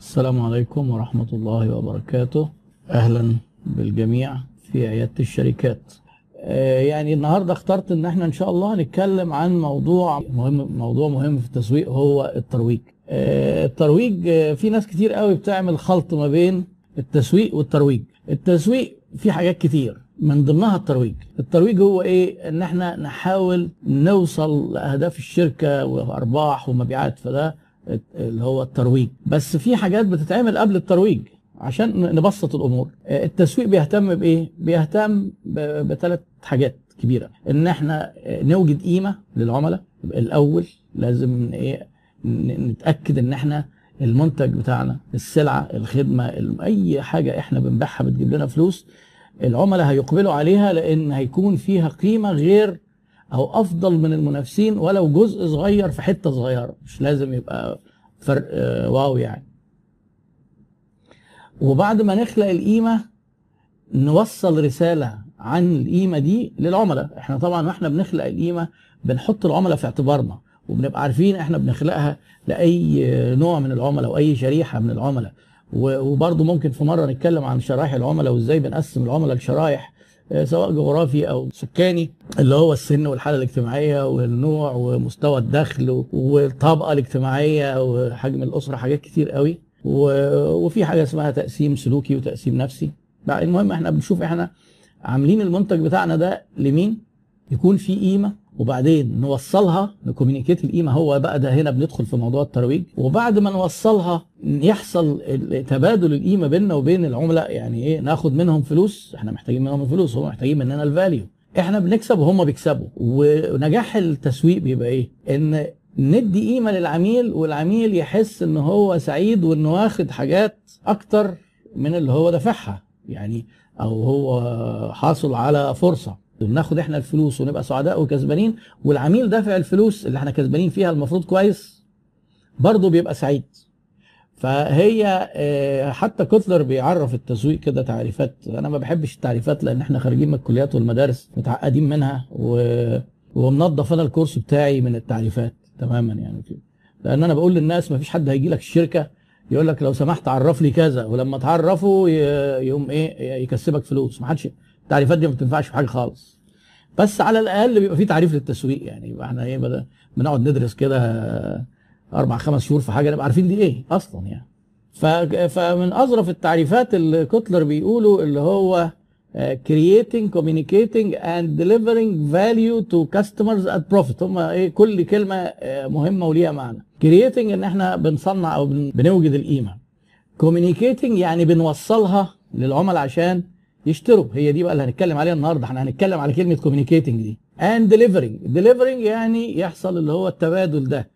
السلام عليكم ورحمة الله وبركاته. أهلا بالجميع في عيادة الشركات. آه، يعني النهاردة اخترت إن إحنا إن شاء الله هنتكلم عن موضوع مهم موضوع مهم في التسويق هو الترويج. آه، الترويج آه، في ناس كتير قوي بتعمل خلط ما بين التسويق والترويج. التسويق في حاجات كتير من ضمنها الترويج. الترويج هو إيه؟ إن إحنا نحاول نوصل لأهداف الشركة وأرباح ومبيعات فده اللي هو الترويج. بس في حاجات بتتعمل قبل الترويج عشان نبسط الأمور. التسويق بيهتم بإيه؟ بيهتم بثلاث حاجات كبيرة. إن إحنا نوجد قيمة للعملاء. الأول لازم إيه نتأكد إن إحنا المنتج بتاعنا السلعة الخدمة أي حاجة إحنا بنبيعها بتجيب لنا فلوس العملاء هيقبلوا عليها لأن هيكون فيها قيمة غير أو أفضل من المنافسين ولو جزء صغير في حتة صغيرة. مش لازم يبقى فرق آه، واو يعني. وبعد ما نخلق القيمة نوصل رسالة عن القيمة دي للعملاء. إحنا طبعا وإحنا بنخلق القيمة بنحط العملاء في اعتبارنا وبنبقى عارفين إحنا بنخلقها لأي نوع من العملاء وأي شريحة من العملاء. وبرضه ممكن في مرة نتكلم عن شرائح العملاء وإزاي بنقسم العملاء لشرائح. آه، سواء جغرافي أو سكاني اللي هو السن والحالة الاجتماعية والنوع ومستوى الدخل والطبقة الاجتماعية وحجم الأسرة حاجات كتير قوي. وفي حاجة اسمها تقسيم سلوكي وتقسيم نفسي. المهم إحنا بنشوف إحنا عاملين المنتج بتاعنا ده لمين؟ يكون في قيمة وبعدين نوصلها ن communicate القيمة. هو بقى ده هنا بندخل في موضوع الترويج. وبعد ما نوصلها يحصل تبادل القيمة بيننا وبين العملاء يعني إيه؟ ناخد منهم فلوس. إحنا محتاجين منهم الفلوس هم محتاجين مننا الفاليو إحنا بنكسب وهم بيكسبوا. ونجاح التسويق بيبقى إيه؟ إن ندي قيمة للعميل والعميل يحس إن هو سعيد وانه واخد حاجات أكتر من اللي هو دافعها. يعني أو هو حاصل على فرصة. بناخد إحنا الفلوس ونبقى سعداء وكسبانين والعميل دافع الفلوس اللي إحنا كسبانين فيها المفروض كويس برضه بيبقى سعيد. فهي آه، حتى كوتلر بيعرف التسويق كده تعريفات. أنا ما بحبش التعريفات لأن إحنا خارجين من الكليات والمدارس متعقدين منها و... ومنظف أنا الكورس بتاعي من التعريفات تماما يعني كده. لأن أنا بقول للناس ما فيش حد هيجي لك الشركة يقول لك لو سمحت عرف لي كذا ولما تعرفه يقوم إيه يكسبك فلوس. ما حدش التعريفات دي ما بتنفعش في حاجة خالص. بس على الأقل بيبقى في تعريف للتسويق يعني يبقى إحنا إيه بنقعد ندرس كده أربع خمس شهور في حاجة نبقى عارفين دي إيه أصلا يعني. فمن أظرف التعريفات اللي كوتلر بيقوله اللي هو creating communicating and delivering value to customers at profit. هم إيه كل كلمة مهمة وليها معنى. creating إن إحنا بنصنع أو بنوجد القيمة. communicating يعني بنوصلها للعملاء عشان يشتروا. هي دي بقى اللي هنتكلم عليها النهارده. إحنا هنتكلم على كلمة communicating دي. and delivering delivering يعني يحصل اللي هو التبادل ده.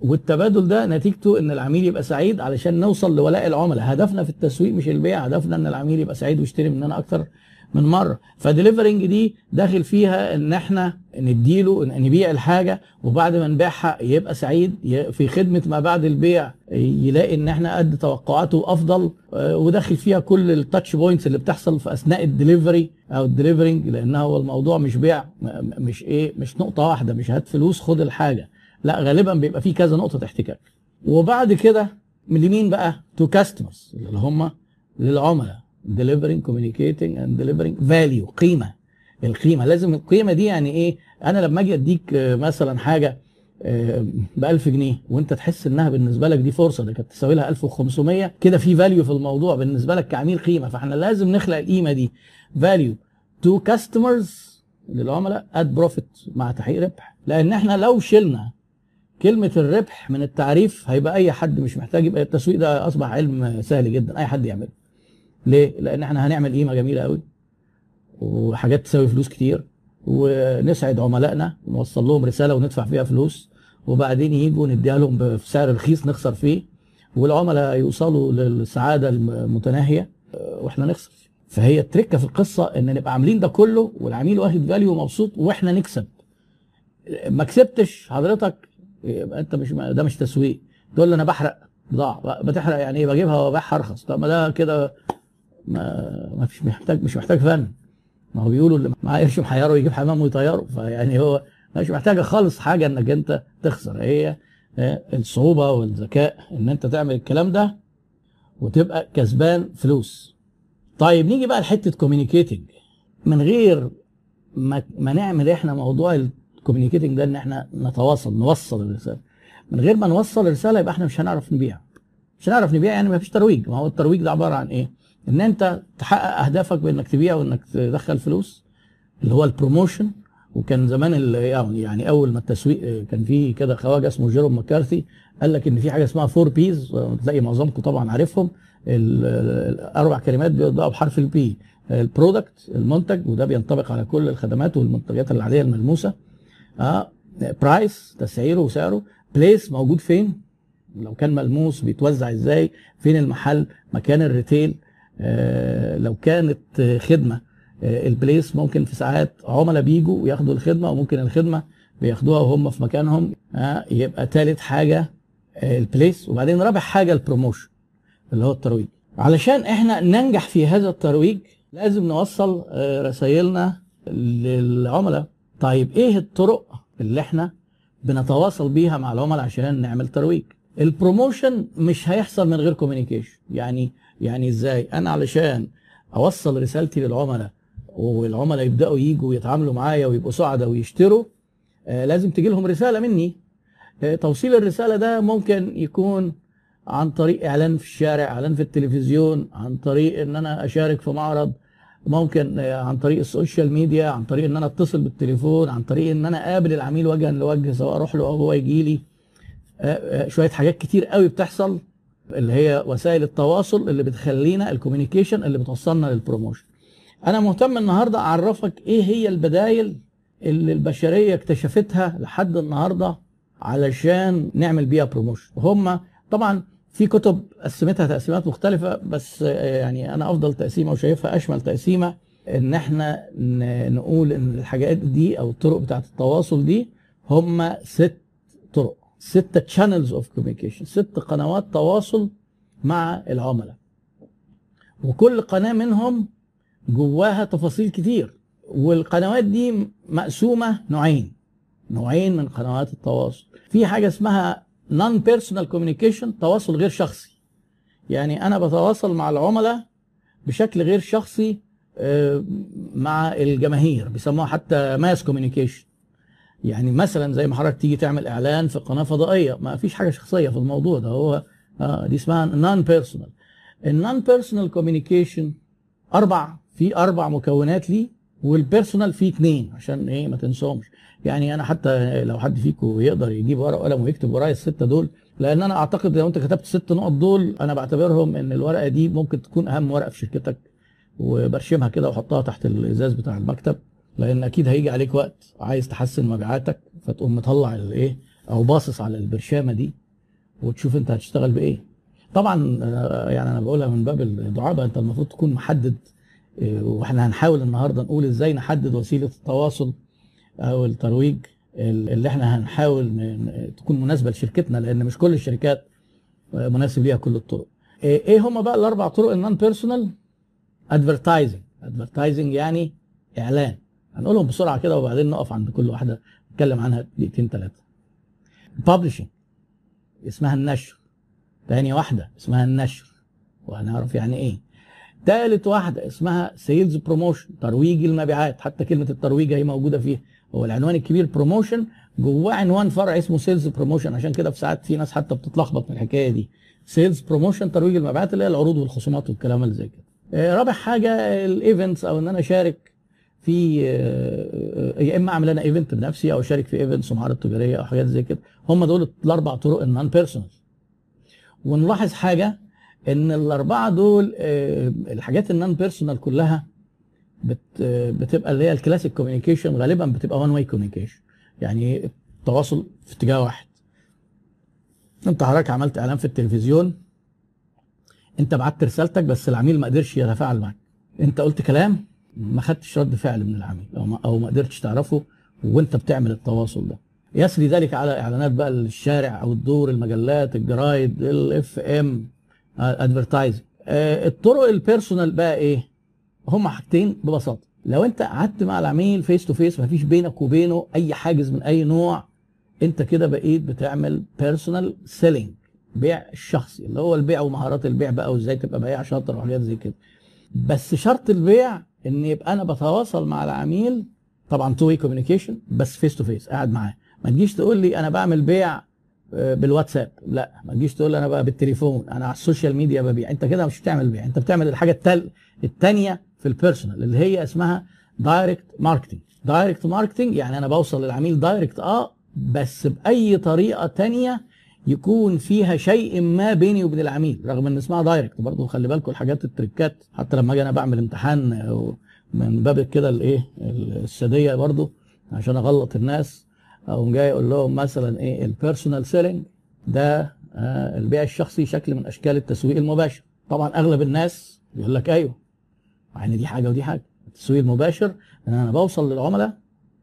والتبادل ده نتيجته إن العميل يبقى سعيد علشان نوصل لولاء العملاء. هدفنا في التسويق مش البيع هدفنا إن العميل يبقى سعيد ويشتري مننا أكتر من مرة. ف delivering دي داخل فيها إن إحنا نديله نبيع الحاجة وبعد ما نبيعها يبقى سعيد في خدمة ما بعد البيع يلاقي إن إحنا قد توقعاته أفضل آه، وداخل فيها كل ال touch points اللي بتحصل في أثناء الدليفري أو ال delivering لأن هو الموضوع مش بيع مش إيه مش نقطة واحدة مش هات فلوس خد الحاجة. لا غالبا بيبقى في كذا نقطة احتكاك وبعد كده لمين بقى to customers اللي هم للعملاء. Delivering communicating and delivering value قيمة. القيمة. لازم القيمة دي يعني إيه؟ أنا لما أجي أديك آه، مثلا حاجة ب 1000 جنيه وأنت تحس إنها بالنسبة لك دي فرصة ده كانت تساوي لها 1500 كده في value في الموضوع بالنسبة لك كعميل قيمة. فإحنا لازم نخلق القيمة دي. value to customers للعملاء at profit مع تحقيق ربح. لأن إحنا لو شلنا كلمة الربح من التعريف هيبقى أي حد مش محتاج يبقى التسويق ده أصبح علم سهل جدا. أي حد يعمله. ليه؟ لأن إحنا هنعمل قيمة جميلة قوي وحاجات تساوي فلوس كتير ونسعد عملائنا ونوصل لهم رسالة وندفع فيها فلوس وبعدين يجوا نديها لهم بسعر رخيص نخسر فيه والعملاء يوصلوا للسعادة المتناهية وإحنا نخسر. فهي التركة في القصة إن نبقى عاملين ده كله والعميل واخد فاليو ومبسوط وإحنا نكسب. ما كسبتش حضرتك يبقى أنت مش ده مش تسويق. تقول لي أنا بحرق بضاعه بتحرق يعني إيه؟ بجيبها وأبيعها أرخص. طب ما ده كده ما ما فيش محتاج مش محتاج فن. ما هو بيقولوا اللي معاه قرش محيره يجيب حمام ويطيره. فيعني هو مش محتاجة خالص حاجة إنك أنت تخسر. هي الصعوبة والذكاء إن أنت تعمل الكلام ده وتبقى كسبان فلوس. طيب نيجي بقى لحتة communicating من غير ما, ما نعمل إحنا موضوع ال communicating ده إن إحنا نتواصل نوصل الرسالة. من غير ما نوصل الرسالة يبقى إحنا مش هنعرف نبيع. مش هنعرف نبيع يعني ما فيش ترويج. ما هو الترويج ده عبارة عن إيه؟ إن أنت تحقق أهدافك بإنك تبيع وإنك تدخل فلوس اللي هو ال promotion وكان زمان يعني أول ما التسويق كان في كده خواجة اسمه جيروم مكارثي قال لك إن في حاجة اسمها four Ps تلاقي معظمكم طبعا عارفهم. الأربع كلمات بيبدأوا بحرف ال P ال product المنتج وده بينطبق على كل الخدمات والمنتجات العادية الملموسة. آه price تسعيره وسعره. place موجود فين؟ لو كان ملموس بيتوزع إزاي؟ فين المحل؟ مكان ال retail آه لو كانت خدمة آه ال place ممكن في ساعات عملاء بيجوا وياخدوا الخدمة وممكن الخدمة بياخدوها وهم في مكانهم آه يبقى ثالث حاجة آه ال place وبعدين رابع حاجة ال promotion اللي هو الترويج. علشان إحنا ننجح في هذا الترويج لازم نوصل آه رسائلنا للعملاء. طيب إيه الطرق اللي إحنا بنتواصل بيها مع العملاء عشان نعمل ترويج؟ ال promotion مش هيحصل من غير communication يعني يعني إزاي؟ أنا علشان أوصل رسالتي للعملاء والعملاء يبدأوا يجوا ويتعاملوا معايا ويبقوا سعداء ويشتروا آه لازم تجي لهم رسالة مني. آه توصيل الرسالة ده ممكن يكون عن طريق إعلان في الشارع إعلان في التلفزيون عن طريق إن أنا أشارك في معرض ممكن عن طريق ال social media عن طريق إن أنا أتصل بالتليفون عن طريق إن أنا أقابل العميل وجها لوجه سواء أروح له أو هو يجي لي. شوية حاجات كتير قوي بتحصل. اللي هي وسائل التواصل اللي بتخلينا ال communication اللي بتوصلنا لل promotion أنا مهتم النهارده أعرفك إيه هي البدايل اللي البشرية اكتشفتها لحد النهارده علشان نعمل بيها promotion وهم طبعا في كتب قسمتها تقسيمات مختلفة بس يعني أنا أفضل تقسيمة وشايفها أشمل تقسيمة إن إحنا نقول إن الحاجات دي أو الطرق بتاعت التواصل دي هم ست طرق. ستة channels of communication ست قنوات تواصل مع العملاء. وكل قناة منهم جواها تفاصيل كتير. والقنوات دي مقسومة نوعين. نوعين من قنوات التواصل. في حاجة اسمها non-personal communication تواصل غير شخصي. يعني أنا بتواصل مع العملاء بشكل غير شخصي مع الجماهير. بيسموها حتى mass communication يعني مثلا زي ما حضرتك تيجي تعمل إعلان في قناة فضائية ما فيش حاجة شخصية في الموضوع ده هو آه دي اسمها non-personal ال non-personal communication أربع في أربع مكونات ليه وال personal فيه اثنين عشان إيه ما تنساهمش يعني أنا حتى لو حد فيكم يقدر يجيب ورقة وقلم ويكتب ورايا الستة دول لأن أنا أعتقد لو أنت كتبت الست نقط دول أنا بعتبرهم إن الورقة دي ممكن تكون أهم ورقة في شركتك وبرشمها كده واحطها تحت الإزاز بتاع المكتب. لأن أكيد هيجي عليك وقت عايز تحسن مبيعاتك فتقوم مطلع الايه أو باصص على البرشامة دي وتشوف انت هتشتغل بإيه. طبعا يعني أنا بقولها من باب الدعابة أنت المفروض تكون محدد وإحنا هنحاول النهارده نقول إزاي نحدد وسيلة التواصل أو الترويج اللي إحنا هنحاول تكون مناسبة لشركتنا لأن مش كل الشركات مناسب ليها كل الطرق. إيه هم بقى الأربع طرق ال non-personal advertising advertising يعني إعلان. هنقولهم بسرعة كده وبعدين نقف عند كل واحدة نتكلم عنها دقيقتين ثلاثة publishing اسمها النشر. تاني واحدة اسمها النشر. وهنعرف يعني إيه. تالت واحدة اسمها sales promotion ترويج المبيعات. حتى كلمة الترويج هي موجودة فيها. هو العنوان الكبير promotion جواه عنوان فرع اسمه sales promotion عشان كده في ساعات في ناس حتى بتتلخبط من الحكاية دي. sales promotion ترويج المبيعات اللي هي العروض والخصومات والكلام اللي زي كده. رابع حاجة ال events أو إن أنا أشارك في يا إما أعمل أنا event بنفسي أو أشارك في events ومعارض تجارية أو حاجات زي كده. هم دول الأربع طرق ال non-personal ونلاحظ حاجة إن الأربعة دول الحاجات ال non-personal كلها بت بتبقى اللي هي ال classic communication غالبا بتبقى one way communication يعني التواصل في اتجاه واحد. أنت حضرتك عملت إعلان في التلفزيون أنت بعت رسالتك بس العميل ما قدرش يتفاعل معك أنت قلت كلام ما خدتش رد فعل من العميل أو ما, أو ما قدرتش تعرفه وأنت بتعمل التواصل ده. يسري ذلك على إعلانات بقى الشارع outdoor المجلات الجرايد ال FM advertising الطرق ال personal بقى إيه؟ هم حاجتين ببساطة. لو أنت قعدت مع العميل face to face مفيش بينك وبينه أي حاجز من أي نوع أنت كده بقيت بتعمل personal selling بيع الشخصي اللي هو البيع ومهارات البيع بقى وإزاي تبقى بياع شاطر وحاجات زي كده. بس شرط البيع إن يبقى أنا بتواصل مع العميل طبعا two way communication بس face to face قاعد معاه. ما تجيش تقول لي أنا بعمل بيع آه، بالواتساب. لا ما تجيش تقول لي أنا بقى بالتليفون. أنا على ال social media ببيع. أنت كده مش بتعمل بيع. أنت بتعمل الحاجة التل... الثانية في ال personal اللي هي اسمها direct marketing direct marketing يعني أنا بوصل للعميل direct آه بس بأي طريقة تانية يكون فيها شيء ما بيني وبين العميل رغم إن اسمها direct برضه خلي بالكم الحاجات التريكات حتى لما أجي أنا بعمل امتحان من باب كده الايه السادية برضه عشان أغلط الناس أو جاي أقول لهم مثلا إيه ال personal selling ده آه، البيع الشخصي شكل من أشكال التسويق المباشر. طبعا أغلب الناس يقول لك أيوه يعني دي حاجة ودي حاجة. التسويق المباشر إن أنا بوصل للعملاء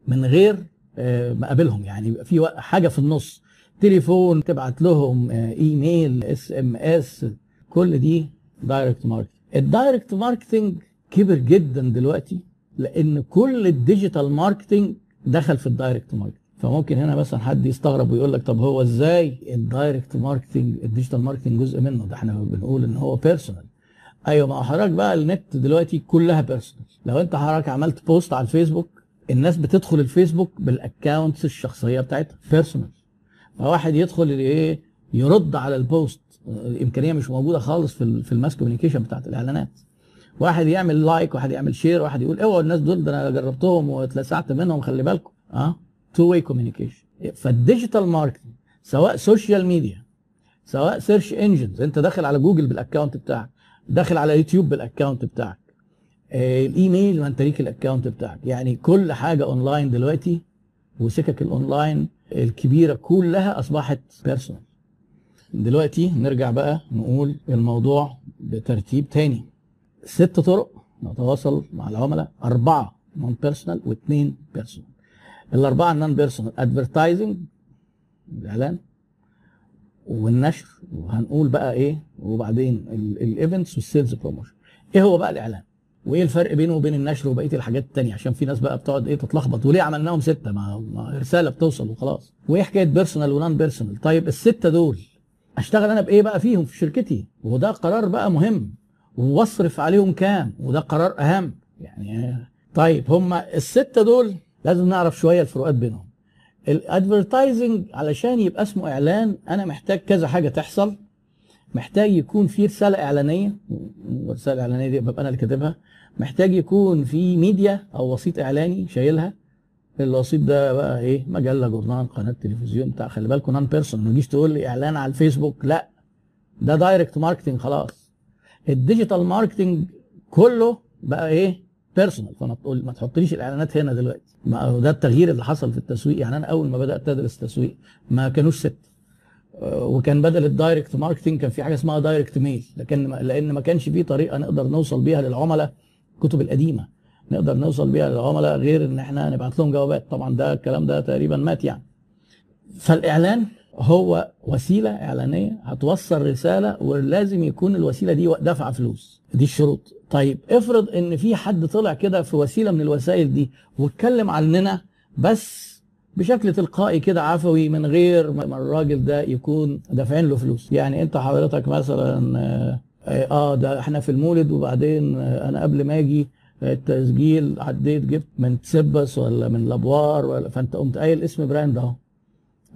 من غير آه، ما اقابلهم يعني في حاجة في النص. تليفون تبعت لهم آه، email SMS كل دي direct marketing ال direct marketing كبر جدا دلوقتي لأن كل ال digital marketing دخل في ال direct marketing فممكن هنا مثلا حد يستغرب ويقول لك طب هو إزاي ال direct marketing ال digital marketing جزء منه؟ ده إحنا بنقول إن هو personal أيوه ما حضرتك بقى النت دلوقتي كلها personal لو أنت حضرتك عملت post على الفيسبوك الناس بتدخل الفيسبوك بال accounts الشخصية بتاعتها personal فواحد يدخل إيه يرد على ال post. الامكانيه مش موجوده خالص في في ال mass communication بتاعت الاعلانات. واحد يعمل like واحد يعمل share واحد يقول اوعوا الناس دول ده أنا جربتهم واتلسعت منهم خلي بالكم. آه؟ two-way communication فال digital marketing سواء social media سواء search engines انت داخل على جوجل بال account بتاعك داخل على يوتيوب بال account بتاعك. آه، الإيميل ما انت ليك ال account بتاعك. يعني كل حاجة أونلاين دلوقتي وسكك الأونلاين الكبيرة كلها أصبحت personal دلوقتي نرجع بقى نقول الموضوع بترتيب تاني. ست طرق نتواصل مع العملاء أربعة non-personal واثنين personal الأربعة ال non-personal advertising الإعلان والنشر. وهنقول بقى إيه؟ وبعدين ال events وال sales promotion إيه هو بقى الإعلان؟ وإيه الفرق بينه وبين النشر وبقية الحاجات التانية؟ عشان في ناس بقى بتقعد إيه تتلخبط وليه عملناهم ستة؟ ما رسالة بتوصل وخلاص. وإيه حكاية personal و non-personal طيب الستة دول أشتغل أنا بإيه بقى فيهم في شركتي؟ وده قرار بقى مهم. وأصرف عليهم كام؟ وده قرار أهم. يعني طيب هما الستة دول لازم نعرف شوية الفروقات بينهم. ال advertising علشان يبقى اسمه إعلان أنا محتاج كذا حاجة تحصل. محتاج يكون في رسالة إعلانية. والرسالة الإعلانية دي ببقى أنا اللي كاتبها. محتاج يكون في ميديا أو وسيط إعلاني شايلها. الوسيط ده بقى إيه؟ مجله جورنال قناة تلفزيون بتاع خلي بالكم non-personal ما تجيش تقول لي إعلان على الفيسبوك. لا ده direct marketing خلاص. ال digital marketing كله بقى إيه؟ personal فما تقول ما تحطليش الإعلانات هنا دلوقتي. ما ده التغيير اللي حصل في التسويق. يعني أنا أول ما بدأت أدرس تسويق ما كانوش ست. وكان بدل ال direct marketing كان في حاجة اسمها direct mail لكن لأن ما كانش في طريقة نقدر نوصل بيها للعملاء الكتب القديمة. نقدر نوصل بيها للعملاء غير إن إحنا نبعت لهم جوابات. طبعا ده الكلام ده تقريبا مات يعني. فالإعلان هو وسيلة إعلانية هتوصل رسالة ولازم يكون الوسيلة دي دافعة فلوس. دي الشروط. طيب افرض إن في حد طلع كده في وسيلة من الوسائل دي واتكلم عننا بس بشكل تلقائي كده عفوي من غير ما الراجل ده يكون دافعين له فلوس. يعني انت حضرتك مثلا آه، آه ده إحنا في المولد وبعدين آه، أنا قبل ما أجي التسجيل عديت جبت من تسبس ولا من لابوار ولا فأنت قمت قايل اسم brand أهو.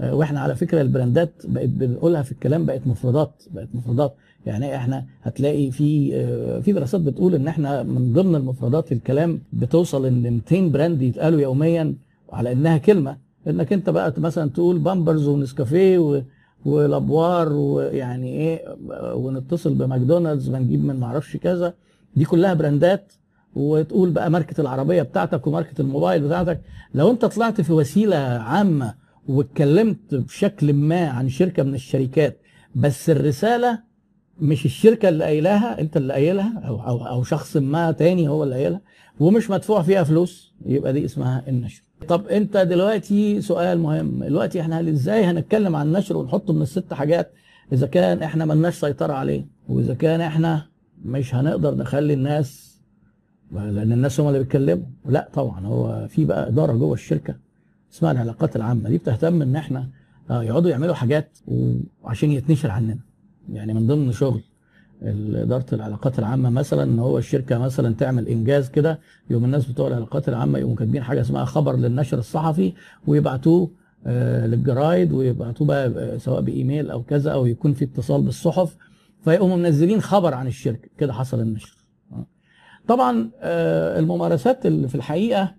آه، وإحنا على فكرة ال brandات بقت بنقولها في الكلام بقت مفردات بقت مفردات. يعني إحنا هتلاقي في آه، في دراسات بتقول إن إحنا من ضمن المفردات في الكلام بتوصل إن 200 brand يتقالوا يوميا على إنها كلمة. إنك أنت بقى مثلا تقول بامبرز ونسكافيه ولابوار ويعني إيه ونتصل بماكدونالدز ونجيب من معرفش كذا. دي كلها brandات. وتقول بقى ماركة العربية بتاعتك وماركة الموبايل بتاعتك. لو أنت طلعت في وسيلة عامة واتكلمت بشكل ما عن شركة من الشركات بس الرسالة مش الشركة اللي قايلاها أنت اللي قايلها أو أو شخص ما تاني هو اللي قايلها ومش مدفوع فيها فلوس يبقى دي اسمها النشر. طب انت دلوقتي سؤال مهم دلوقتي إحنا إزاي هنتكلم عن النشر ونحطه من الست حاجات؟ إذا كان إحنا ملناش سيطرة عليه وإذا كان إحنا مش هنقدر نخلي الناس لأن الناس هم اللي بيتكلموا. لا طبعا هو في بقى إدارة جوه الشركة اسمها العلاقات العامة. دي بتهتم إن إحنا آه يقعدوا يعملوا حاجات وعشان يتنشر عننا. يعني من ضمن شغل إدارة العلاقات العامة مثلا إن هو الشركة مثلا تعمل إنجاز كده يوم الناس بتوع العلاقات العامة يقوموا كاتبين حاجة اسمها خبر للنشر الصحفي ويبعتوه آه للجرايد ويبعتوه بقى سواء بإيميل أو كذا أو يكون في اتصال بالصحف فيقوموا منزلين خبر عن الشركة. كده حصل النشر. طبعا آه الممارسات اللي في الحقيقة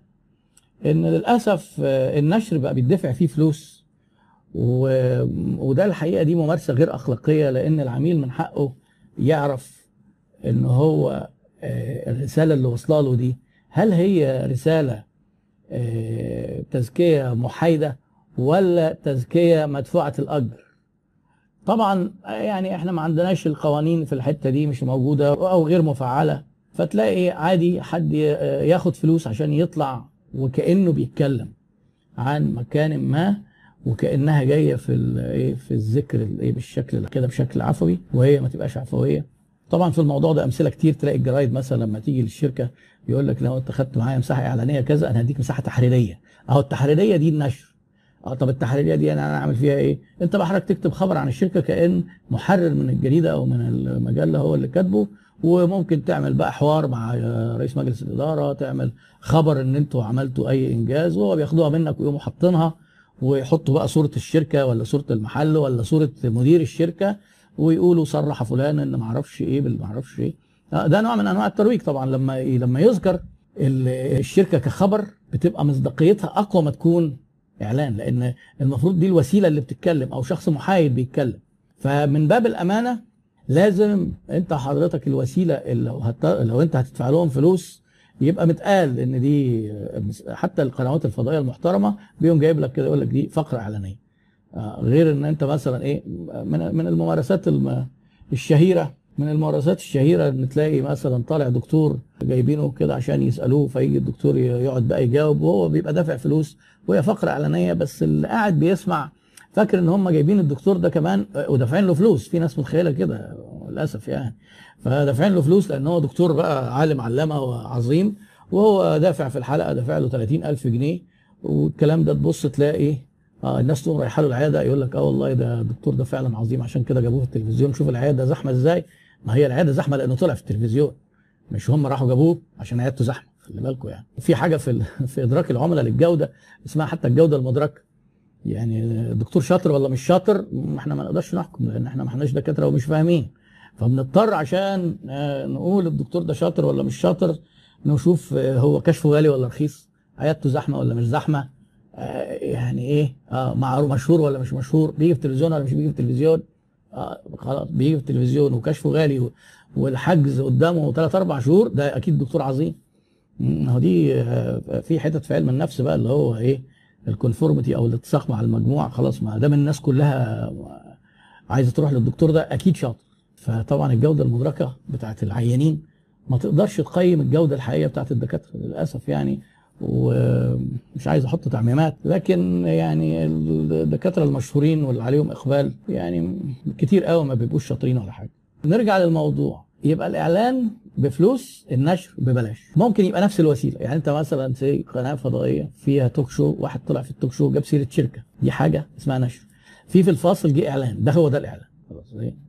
إن للأسف آه النشر بقى بيدفع فيه فلوس. وده الحقيقة دي ممارسة غير أخلاقية لأن العميل من حقه يعرف إن هو الرسالة اللي واصلة له دي هل هي رسالة تزكية محايدة ولا تزكية مدفوعة الأجر؟ طبعا يعني إحنا ما عندناش القوانين في الحتة دي مش موجودة أو غير مفعلة فتلاقي عادي حد ياخد فلوس عشان يطلع وكأنه بيتكلم عن مكان ما وكأنها جاية في إيه في الذكر الايه بالشكل كده بشكل عفوي وهي ما تبقاش عفوية. طبعا في الموضوع ده أمثلة كتير. تلاقي الجرايد مثلا لما تيجي للشركة يقول لك لو أنت خدت معايا مساحة إعلانية كذا أنا هديك مساحة تحريرية. أهو التحريرية دي النشر. آه طب التحريرية دي أنا أعمل فيها إيه؟ أنت بقى حضرتك تكتب خبر عن الشركة كأن محرر من الجريدة أو من المجلة هو اللي كاتبه وممكن تعمل بقى حوار مع رئيس مجلس الإدارة تعمل خبر إن أنتوا عملتوا أي إنجاز وهو بياخدوها منك ويقوموا حاطينها ويحطوا بقى صورة الشركة ولا صورة المحل ولا صورة مدير الشركة ويقولوا صرح فلان إن ما أعرفش إيه باللي ما أعرفش إيه ده نوع من أنواع الترويج طبعا لما لما يذكر الشركة كخبر بتبقى مصداقيتها أقوى ما تكون إعلان لأن المفروض دي الوسيلة اللي بتتكلم أو شخص محايد بيتكلم فمن باب الأمانة لازم أنت حضرتك الوسيلة اللي. لو أنت هتدفع لهم فلوس يبقى متقال إن دي حتى القنوات الفضائية المحترمة بيقوم جايب لك كده يقول لك دي فقرة إعلانية. غير إن أنت مثلا إيه من من الممارسات الشهيرة من الممارسات الشهيرة إن تلاقي مثلا طالع دكتور جايبينه كده عشان يسألوه فيجي الدكتور يقعد بقى يجاوب وهو بيبقى دافع فلوس وهي فقرة إعلانية بس اللي قاعد بيسمع فاكر إن هم جايبين الدكتور ده كمان ودافعين له فلوس. في ناس متخيلة كده. للأسف يعني. فدافعين له فلوس لأن هو دكتور بقى عالم علامة وعظيم وهو دافع في الحلقة دافع له 30000 جنيه. والكلام ده تبص تلاقي آه الناس تقوم رايحة له العيادة يقول لك آه والله ده الدكتور ده فعلا عظيم عشان كده جابوه في التلفزيون. شوف العيادة زحمة إزاي؟ ما هي العيادة زحمة لأنه طلع في التلفزيون. مش هم راحوا جابوه عشان عيادته زحمة خلي بالكم يعني. في حاجة في في إدراك العملاء للجودة اسمها حتى الجودة المدركة. يعني الدكتور شاطر ولا مش شاطر إحنا ما نقدرش نحكم لأن إحنا ما احناش دكاترة ومش فاهمين. فبنضطر عشان نقول الدكتور ده شاطر ولا مش شاطر نشوف هو كشفه غالي ولا رخيص عيادته زحمة ولا مش زحمة يعني إيه آه معروف مشهور ولا مش مشهور بيجي في التلفزيون ولا مش بيجي في التلفزيون؟ آه خلاص بيجي في التلفزيون وكشفه غالي والحجز قدامه ثلاث أربع شهور ده أكيد دكتور عظيم. هو دي آه في حتت في علم النفس بقى اللي هو إيه الكونفورميتي أو الاتساق مع المجموع خلاص ما دام الناس كلها عايزة تروح للدكتور ده أكيد شاطر. فطبعا الجودة المدركة بتاعت العيانين ما تقدرش تقيم الجودة الحقيقية بتاعت الدكاترة للأسف يعني ومش عايز أحط تعميمات. لكن يعني الدكاترة المشهورين واللي عليهم إقبال يعني كتير قوي ما بيبقوش شاطرين ولا حاجة. نرجع للموضوع. يبقى الإعلان بفلوس النشر ببلاش. ممكن يبقى نفس الوسيلة. يعني أنت مثلا زي قناة فضائية فيها talk show واحد طلع في ال talk show جاب سيرة شركة. دي حاجة اسمها نشر. في في الفاصل جه إعلان. ده هو ده الإعلان. خلاص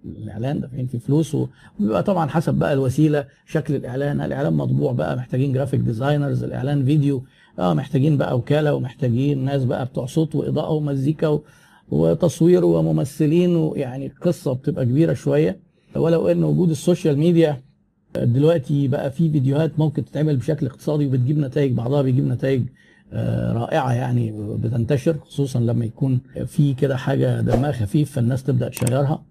الإعلان دافعين فيه فلوس وبيبقى طبعا حسب بقى الوسيلة شكل الإعلان. الإعلان مطبوع بقى محتاجين graphic designers الإعلان فيديو. آه محتاجين بقى وكالة ومحتاجين ناس بقى بتوع صوت وإضاءة ومزيكا وتصوير وممثلين ويعني قصه بتبقى كبيرة شوية. ولو إن وجود السوشيال ميديا دلوقتي بقى في فيديوهات ممكن تتعمل بشكل اقتصادي وبتجيب نتائج بعضها بيجيب نتائج رائعة يعني بتنتشر خصوصا لما يكون في كده حاجة دمها خفيف فالناس تبدأ تشيرها